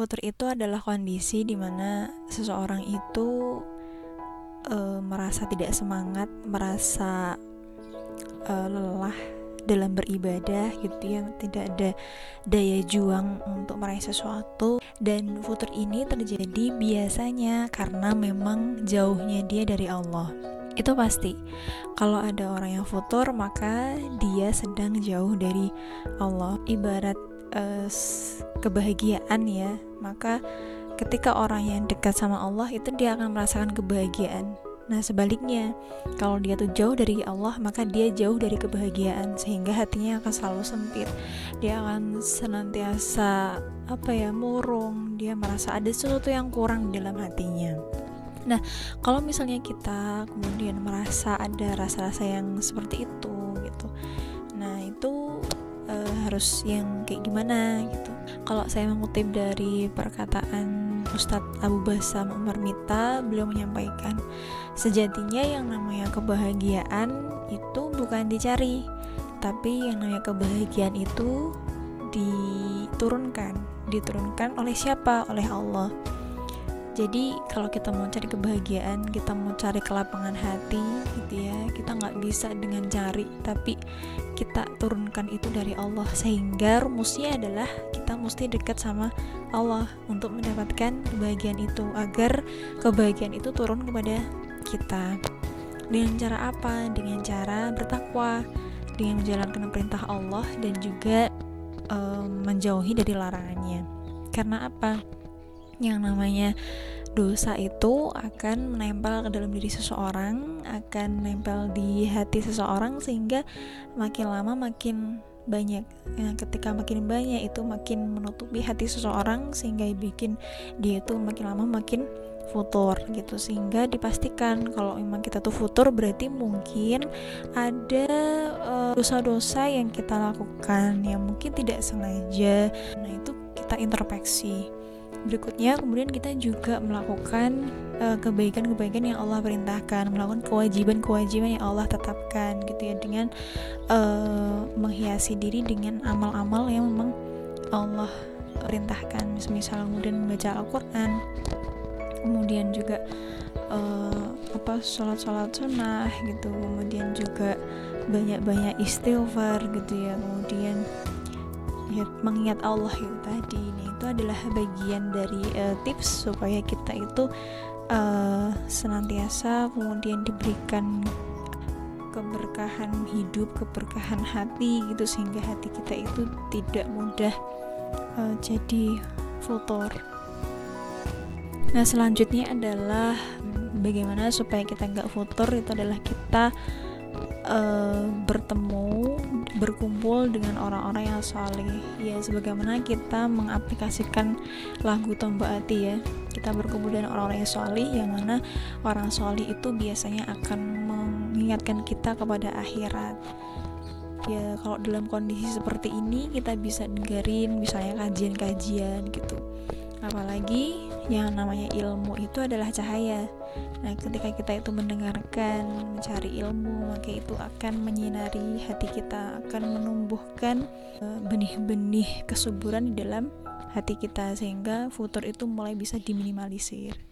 futur itu adalah kondisi di mana seseorang itu uh, merasa tidak semangat, merasa uh, lelah dalam beribadah gitu ya tidak ada daya juang untuk meraih sesuatu. Dan futur ini terjadi biasanya karena memang jauhnya dia dari Allah. Itu pasti. Kalau ada orang yang futur maka dia sedang jauh dari Allah. Ibarat uh, kebahagiaan ya maka ketika orang yang dekat sama Allah itu dia akan merasakan kebahagiaan Nah, sebaliknya, kalau dia tuh jauh dari Allah, maka dia jauh dari kebahagiaan sehingga hatinya akan selalu sempit. Dia akan senantiasa apa ya, murung, dia merasa ada sesuatu yang kurang di dalam hatinya. Nah, kalau misalnya kita kemudian merasa ada rasa-rasa yang seperti itu gitu. Nah, itu e, harus yang kayak gimana gitu. Kalau saya mengutip dari perkataan Ustadz Abu Basam Umar Mita, beliau menyampaikan Sejatinya yang namanya kebahagiaan itu bukan dicari, tapi yang namanya kebahagiaan itu diturunkan. Diturunkan oleh siapa? Oleh Allah. Jadi kalau kita mau cari kebahagiaan, kita mau cari kelapangan hati, gitu ya, kita nggak bisa dengan cari, tapi kita turunkan itu dari Allah. Sehingga rumusnya adalah kita mesti dekat sama Allah untuk mendapatkan kebahagiaan itu, agar kebahagiaan itu turun kepada kita. Dengan cara apa? Dengan cara bertakwa, dengan menjalankan perintah Allah dan juga um, menjauhi dari larangannya. Karena apa? Yang namanya dosa itu akan menempel ke dalam diri seseorang, akan menempel di hati seseorang sehingga makin lama makin banyak. Nah, ketika makin banyak itu makin menutupi hati seseorang sehingga bikin dia itu makin lama makin futur gitu sehingga dipastikan kalau memang kita tuh futur berarti mungkin ada eh, dosa-dosa uh, yang kita lakukan yang mungkin tidak sengaja nah itu kita introspeksi berikutnya kemudian kita juga melakukan eh, kebaikan-kebaikan yang Allah perintahkan. Melakukan kewajiban-kewajiban yang Allah tetapkan gitu ya. Dengan uh, menghiasi diri dengan amal-amal yang memang Allah perintahkan. Misal kemudian membaca Al-Quran. Kemudian juga uh, apa sholat-sholat sunnah gitu. Kemudian juga banyak-banyak istighfar gitu ya. Kemudian ya mengingat Allah itu tadi ini itu adalah bagian dari uh, tips supaya kita itu uh, senantiasa kemudian diberikan keberkahan hidup, keberkahan hati gitu sehingga hati kita itu tidak mudah uh, jadi futur. Nah selanjutnya adalah bagaimana supaya kita nggak futur itu adalah kita uh, bertemu berkumpul dengan orang-orang yang soleh. Ya sebagaimana kita mengaplikasikan lagu tombak hati ya. Kita berkumpul dengan orang-orang yang soleh yang mana orang soleh itu biasanya akan mengingatkan kita kepada akhirat. Ya kalau dalam kondisi seperti ini kita bisa dengerin misalnya kajian-kajian gitu apalagi yang namanya ilmu itu adalah cahaya. Nah ketika kita itu mendengarkan mencari ilmu maka itu akan menyinari hati kita akan menumbuhkan eh, benih-benih kesuburan di dalam hati kita sehingga futur itu mulai bisa diminimalisir